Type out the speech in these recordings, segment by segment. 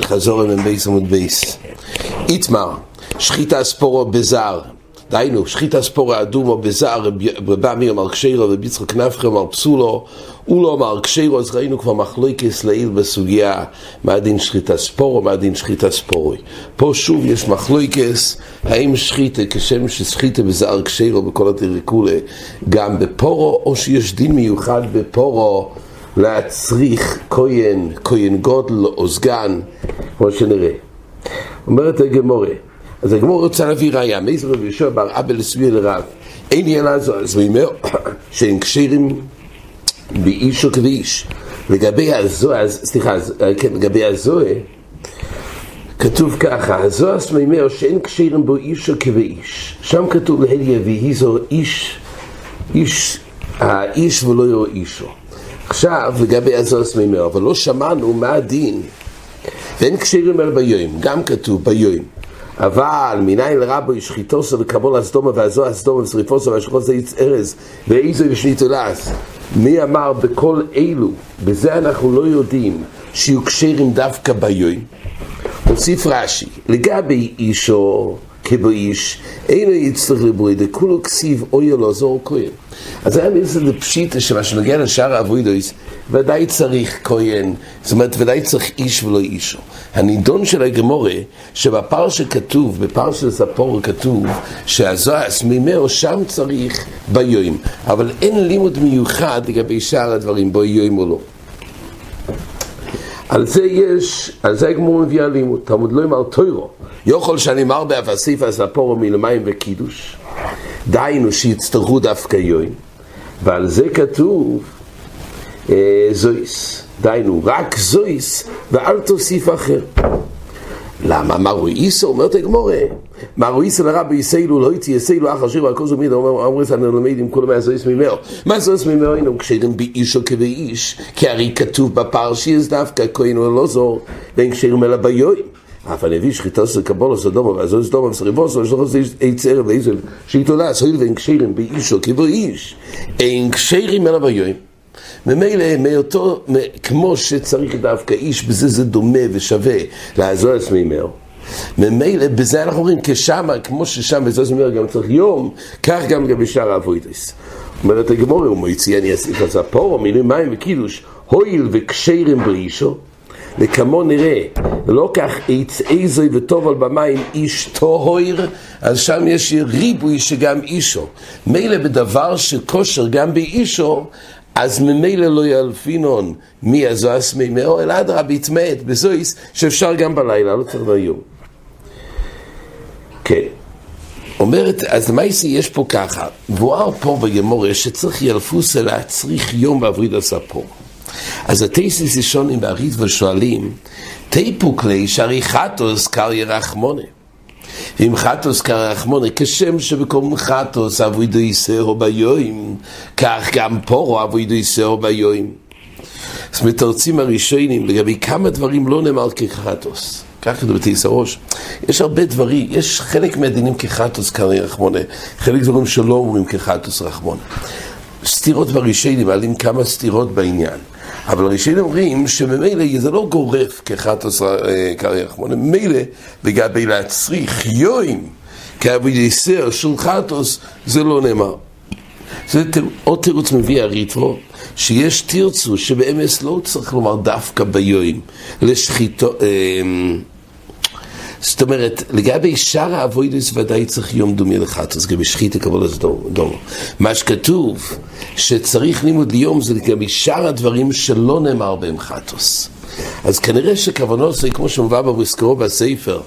חזור אליהם בייס עמוד בייס. איתמר, שחיטה ספורו בזר, דהיינו, שחיטה ספורו אדומו בזר, רבי אמיר אמר קשירו וביצחק נפחי אמר פסולו, הוא לא אמר קשירו, אז ראינו כבר מחלוקס לעיל בסוגיה מה דין שחיטה ספורו, מה דין שחיטה ספורוי. פה שוב יש מחלוקס, האם שחיטה כשם ששחיטה בזר קשירו בכל התריקולה גם בפורו, או שיש דין מיוחד בפורו להצריך כהן, כהן גודל או סגן, כמו שנראה. אומרת הגמורה, אז הגמורה רוצה להביא ראייה, מאיזה רבי יהושע בר אבל הסביר לרב, אין ילד זו, אז הוא אומר שהם קשרים באיש או כבאיש. לגבי הזוה, סליחה, כן, לגבי הזוה, כתוב ככה, הזוה סמימר שאין קשרים בו איש או כבאיש. שם כתוב להליה ויהי זו איש, איש, האיש ולא יראו אישו. עכשיו, לגבי הזוס מימר, אבל לא שמענו מה הדין. ואין קשירים אלא ביום, גם כתוב ביום. אבל מניין לרבו שחיתוסו וקבול הסדומה והזו הסדומה ושריפוסו והשכוסו איץ ארז ואיזו ושניתולס מי אמר בכל אלו, בזה אנחנו לא יודעים שיהיו קשרים דווקא ביום. הוסיף רש"י, לגבי אישו כבאיש, אינו יצטרך לברי, דכולו כסיב אוי אלו זור כהן. אז היה מזה פשיטה שמה שנוגע לשאר האבוידויס, ודאי צריך כהן, זאת אומרת ודאי צריך איש ולא אישו. הנידון של הגמורה, שבפר שכתוב, בפר של ספור כתוב, שהזוהס ממאו שם צריך ביום, אבל אין לימוד מיוחד לגבי שאר הדברים, בו יום או לא. על זה יש, על זה הגמור מביאה לימוד, תלמוד לא יאמר טוירו, יוכל שאני מר באפסיף הספורו מלמים וקידוש, דהיינו שיצטרכו דווקא יוין, ועל זה כתוב אה, זויס, דהיינו רק זויס ואל תוסיף אחר. למה? מה רואי איסו? אומרת הגמורה. איסו לרבי יסיילו לא הייתי יסיילו אחר שיר והכל זו מיד אמרו את הנלמד עם כל מה זויס ממאו. מה זויס ממאו אינו קשרים באיש או כבאיש כי הרי כתוב בפרשיס דווקא כהן ולא זור ואין קשרים אלא ביום. אף הנביא שחיטה של קבולו סדומו ועזו סדומו וסריבוסו יש לך ערב ואיזו שיתולה סויל ואין קשרים באיש או כבאיש אין קשרים אלא ביום. ממילא מאותו, כמו שצריך דווקא איש, בזה זה דומה ושווה לעזור עצמי מאו. ממילא בזה אנחנו אומרים כשמה, כמו ששם בזה זה אומר גם צריך יום, כך גם לגבי שאר האבוידס. אומרת הגמורה, הוא מוציא אני אסיף על ספור, מילים מים וקידוש, הויל וקשרים באישו, וכמו נראה, לא כך עץ איזוי וטוב על במים איש טוהר, אז שם יש ריבוי שגם אישו. מילא בדבר שכושר גם באישו, אז ממילא לא ילפינון מי הזוהס מימאו, אלא אדרבה יתמעט בזויס שאפשר גם בלילה, לא צריך ביום. כן. אומרת, אז מייסי יש פה ככה, מבואר פה בגמורה שצריך ילפוסה להצריך יום בעברית הספור. אז הטייסיס ראשונים באריתווה שואלים, תיפוק לי שעריכתוס קריא רחמונה. ואם חטוס כרחמונה, כשם שבקום חטוס אבוידו יסהו ביום, כך גם פורו אבוידו יסהו ביום. אז מתרצים הראשונים לגבי כמה דברים לא נאמר כחטוס. כך כתוב בתיס הראש. יש הרבה דברים, יש חלק מהדינים כחטוס קרעי רחמונה, חלק דברים שלא אומרים כחטוס רחמונה. סתירות בראשונים, מעלים כמה סתירות בעניין. אבל הראשונים אומרים שממילא זה לא גורף כחטוס קרעי רחמונה, ממילא לגבי להצריך יוים כאבי יסר של חטוס, זה לא נאמר. זה עוד תירוץ מביא הריטרו, שיש תרצו שבאמס לא צריך לומר דווקא ביואים, לשחיתו... זאת אומרת, לגבי שאר האבוידס ודאי צריך יום דומי לחטוס, לגבי שחיתה קבול אז דומו. מה שכתוב, שצריך לימוד ליום זה לגבי שאר הדברים שלא נאמר בהם חטוס. אז כנראה שכוונו זה כמו שמובא בבוסקרוב בספר.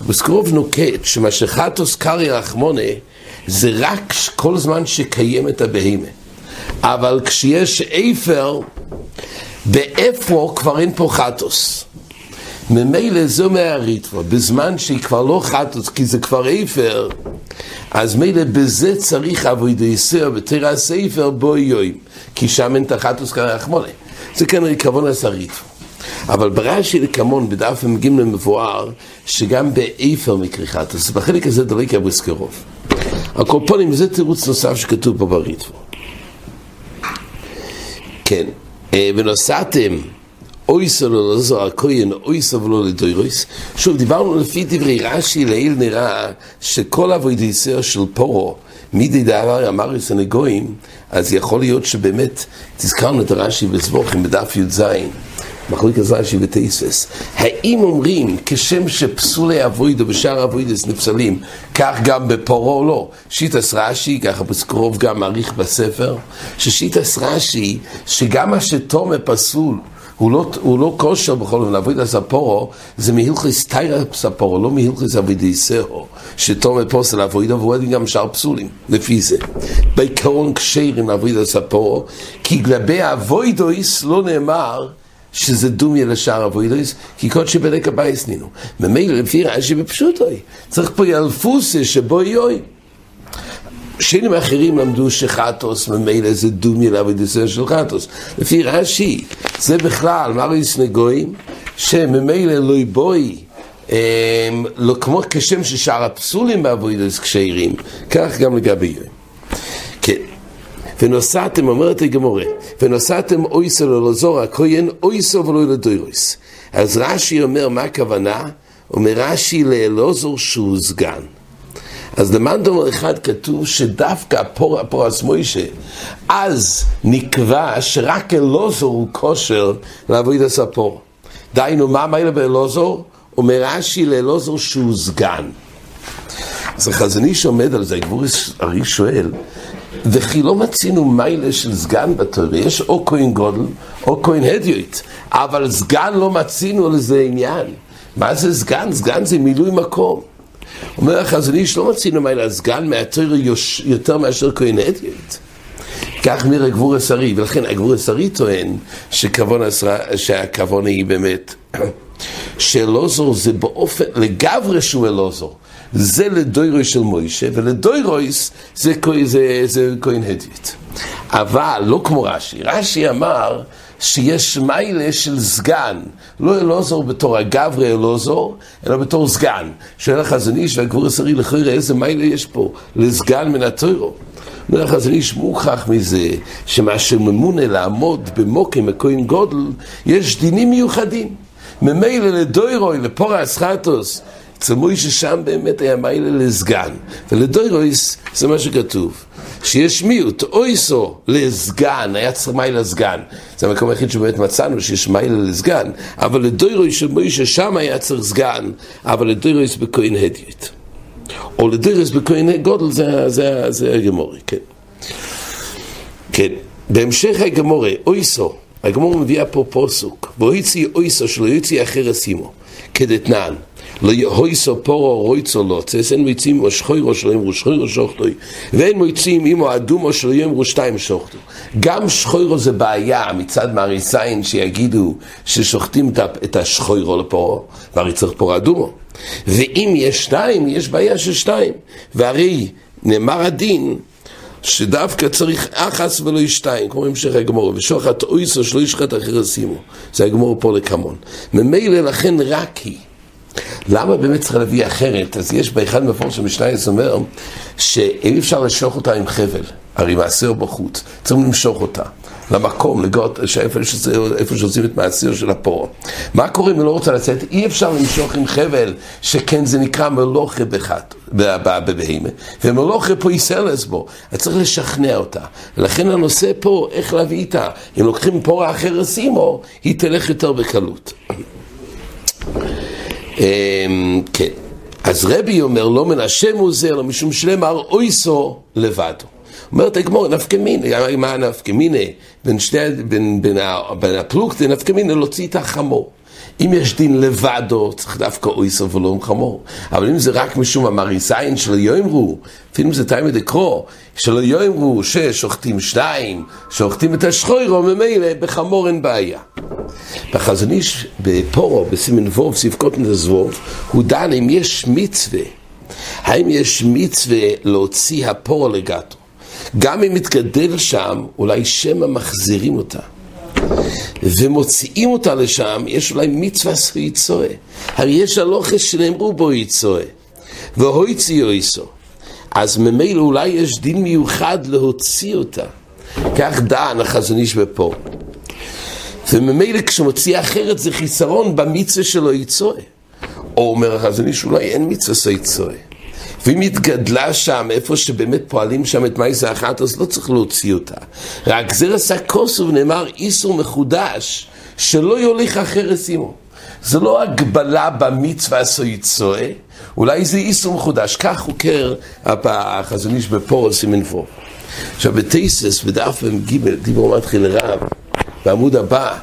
בוסקרוב נוקט שמה שחטוס קרי רחמונה זה רק כל זמן שקיים את הבהמה. אבל כשיש איפר, באפרו כבר אין פה חטוס. ממילא זו מהריטבו, בזמן שהיא כבר לא חטוס, כי זה כבר איפר, אז מילא בזה צריך אבוי דייסר בתרא הספר בו יוים, כי שם אין תחטוס כרחמונה. זה כנראה כוון הסריטבו. אבל ברש"י לקמון בדף מ"ג מבואר שגם באיפר מקרי חטוס, בחלק הזה דלק אבוסקרוב. הקורפונים זה תירוץ נוסף שכתוב פה בריטבו. כן. ונוסעתם אויסו לא לזו הכהן, אויסו ולא לדוירויס. שוב, דיברנו לפי דברי רש"י, לעיל נראה שכל אבוידיסר של פורו, מידי דעבר אמר סנגויים, אז יכול להיות שבאמת, תזכרנו את הרש"י בסבוכים בדף י"ז, מחלוקת רש"י ותייסס. האם אומרים, כשם שפסולי אבוידו בשאר אבוידס נפסלים, כך גם בפורו או לא? שיטס רש"י, ככה בקרוב גם מעריך בספר, ששיטס רש"י, שגם מה שתומה פסול, הוא לא, הוא לא כושר בכל אופן, על ספורו, זה מהילכס תיירה ספורו, לא מהילכס אבידי סהו, שתומר פוסל עבודה, והוא גם שאר פסולים, לפי זה. בעיקרון כשרים על ספורו, כי לגבי אבוידויס לא נאמר שזה דומיה לשאר אבוידויס, כי קודשי בדק הבייס נינו. ממילא לפי רש"י בפשוטוי, צריך פה ילפוסה שבו יוי. שנים אחרים למדו שחטוס ממילא זה דומי לעבודיסר של חטוס. לפי רש"י, זה בכלל, מה לא יסנגויים? שממילא לא יבואי, לא כמו כשם ששאר הפסולים בעבודיס כשרים, כך גם לגבי יום. כן. ונוסעתם, אומרת הגמורה, ונוסעתם אויסו לא לזור הכהן, אויסו ולא לדוירויס. אז רש"י אומר, מה הכוונה? אומר רש"י לאלוזור שהוא סגן. אז למען דומה אחד כתוב שדווקא פור, פורס מוישה, אז נקבע שרק אלוזור הוא כושר לעבוד הספור. דהיינו, מה מיילה באלוזור? אומר רש"י לאלוזור שהוא סגן. אז החזוני שעומד על זה, גבור ארי שואל, וכי לא מצינו מיילה של סגן בתורה, יש או כהן גודל או כהן הדיוט, אבל סגן לא מצינו לזה עניין. מה זה סגן? סגן זה מילוי מקום. אומר החזון איש, לא מצינו מה הסגן מהתור יותר מאשר כהן אדיוט. כך נראה גבור השרי, ולכן הגבור השרי טוען שהכוונה היא באמת שאלוזור זה באופן, לגברי שהוא אלוזור. זה לדוירוי של מוישה, ולדוירויס זה, זה כהן הדיוט. אבל לא כמו רש"י, רש"י אמר שיש מיילה של סגן, לא אלעזור בתור הגברי אלעזור, אלא בתור סגן. שואל החזון איש והגבור השרי לכוירא איזה מיילה יש פה לסגן מן התוירו. אומר החזון איש מוכח מזה שמה שממונה לעמוד במוקים הכהן גודל, יש דינים מיוחדים. ממילא לדוירוי, לפורס חטוס, אצל מוישה שם באמת היה מיילה לסגן, ולדוירויס זה מה שכתוב. שיש מיעוט, אויסו לסגן, היה צריך מיילה לסגן. זה המקום היחיד שבאמת מצאנו שיש מיילה לסגן, אבל לדוירוי של מוישה שם היה צריך סגן, אבל לדוירויס בכהן הדיוט. או לדוירויס בכהן גודל זה, זה, זה הגמורי, כן. כן, בהמשך הגמורי, אויסו, הגמור מביאה פה פוסוק, ואויצי אויסו שלא יוציא אחר אסימו, כדתנן. יהויסו פורו רויצו לוצס, אין מויצים או שחוירו שלו יאמרו שחוירו שוחטוי, ואין מויצים אימו אדומו שלו יאמרו שתיים שוחטו. גם שחוירו זה בעיה מצד מעריסיין שיגידו ששוחטים את השחוירו לפורו, והרי צריך פורו אדומו. ואם יש שתיים, יש בעיה של שתיים. והרי נאמר הדין שדווקא צריך אחס ולא ישתיים, כמו המשך הגמור, ושוחט אויסו שלא ישחט אחר שימו. זה הגמור פה לקמון. ממילא לכן רק היא. למה באמת צריך להביא אחרת? אז יש באחד מפורש המשנייס אומר שאי אפשר לשוך אותה עם חבל, הרי מעשר בחוץ, צריכים למשוך אותה. למקום, לגאות, שאיפה שעושים את מעשיר של הפור. מה קורה אם היא לא רוצה לצאת? אי אפשר למשוך עם חבל, שכן זה נקרא מלוכה בחת, בבהימה. ומלוכה פה יסלס בו, אז צריך לשכנע אותה. לכן הנושא פה, איך להביא איתה. אם לוקחים פורה אחר שימו, היא תלך יותר בקלות. אמ, כן. אז רבי אומר, לא מן השם הוא זה, אלא משום שלמר אויסו לבדו. אומרת הגמור, נפקא מה נפקא? בין, בין, בין, בין הפלוגתא נפקא להוציא את החמור. אם יש דין לבדו, צריך דווקא אויסו ולא עם חמור. אבל אם זה רק משום המריסיין שלא יאמרו, אפילו אם זה תאימא דקרו, שלא יאמרו ששוחטים שניים, שוחטים את השחוירו, ממילא בחמור אין בעיה. בחזון איש בפורו, בסימן ווב, סעיף קוטן לזבוב, הוא דן אם יש מצווה, האם יש מצווה להוציא הפורו לגטו. גם אם מתגדל שם, אולי שמא מחזירים אותה. ומוציאים אותה לשם, יש אולי מצווה סו יצואה. הרי יש הלוכס שנאמרו בו יצואה. והויצי יויסו. אז ממילא אולי יש דין מיוחד להוציא אותה. כך דן החזון איש בפה. וממילא כשמוציא אחרת זה חיסרון במצווה שלו יצואה. או אומר החזון איש אולי אין מצווה סויצואה. ואם התגדלה שם, איפה שבאמת פועלים שם את מייסה אחת, אז לא צריך להוציא אותה. רק זה עשה כוסו ונאמר איסור מחודש, שלא יוליך אחרת עמו. זה לא הגבלה במצווה סויצואה, אולי זה איסור מחודש. כך חוקר החזון איש בפורל סימן פור. עכשיו בתייסס, בדף מ"ג, דיבור מתחיל רב, בעמוד הבא,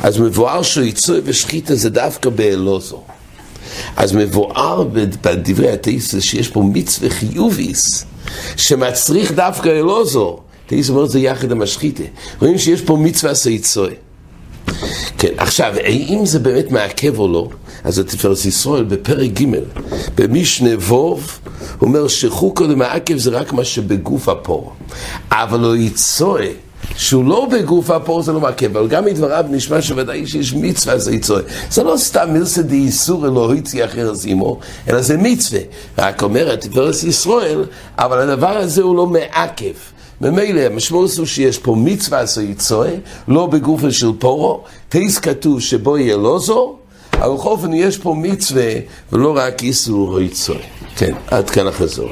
אז מבואר שיצוי ושחיטה זה דווקא באלוזו. אז מבואר בדברי התייסס שיש פה מצווה חיוביס, שמצריך דווקא אלוזו. תייסס אומר זה יחד עם השחיטה. רואים שיש פה מצווה סייצוי. כן, עכשיו, האם זה באמת מעכב או לא? אז התפארת ישראל בפרק ג' במשנה ווב אומר שחוקו למעכב זה רק מה שבגוף הפור אבל לא יצואה שהוא לא בגוף הפור זה לא מעכב, אבל גם מדבריו נשמע שוודאי שיש מצווה זה יצואה. זה לא סתם מילסא דאיסור אלוהיצי אחר זימו, אלא זה מצווה. רק אומרת תפארת ישראל, אבל הדבר הזה הוא לא מעכב. ממילא המשמעות הוא שיש פה מצווה עשו יצואה, לא בגופה של פורו, טייס כתוב שבו יהיה לא זו, אבל בכל אופן יש פה מצווה ולא רק איסור או יצואה. כן, עד כאן החזור.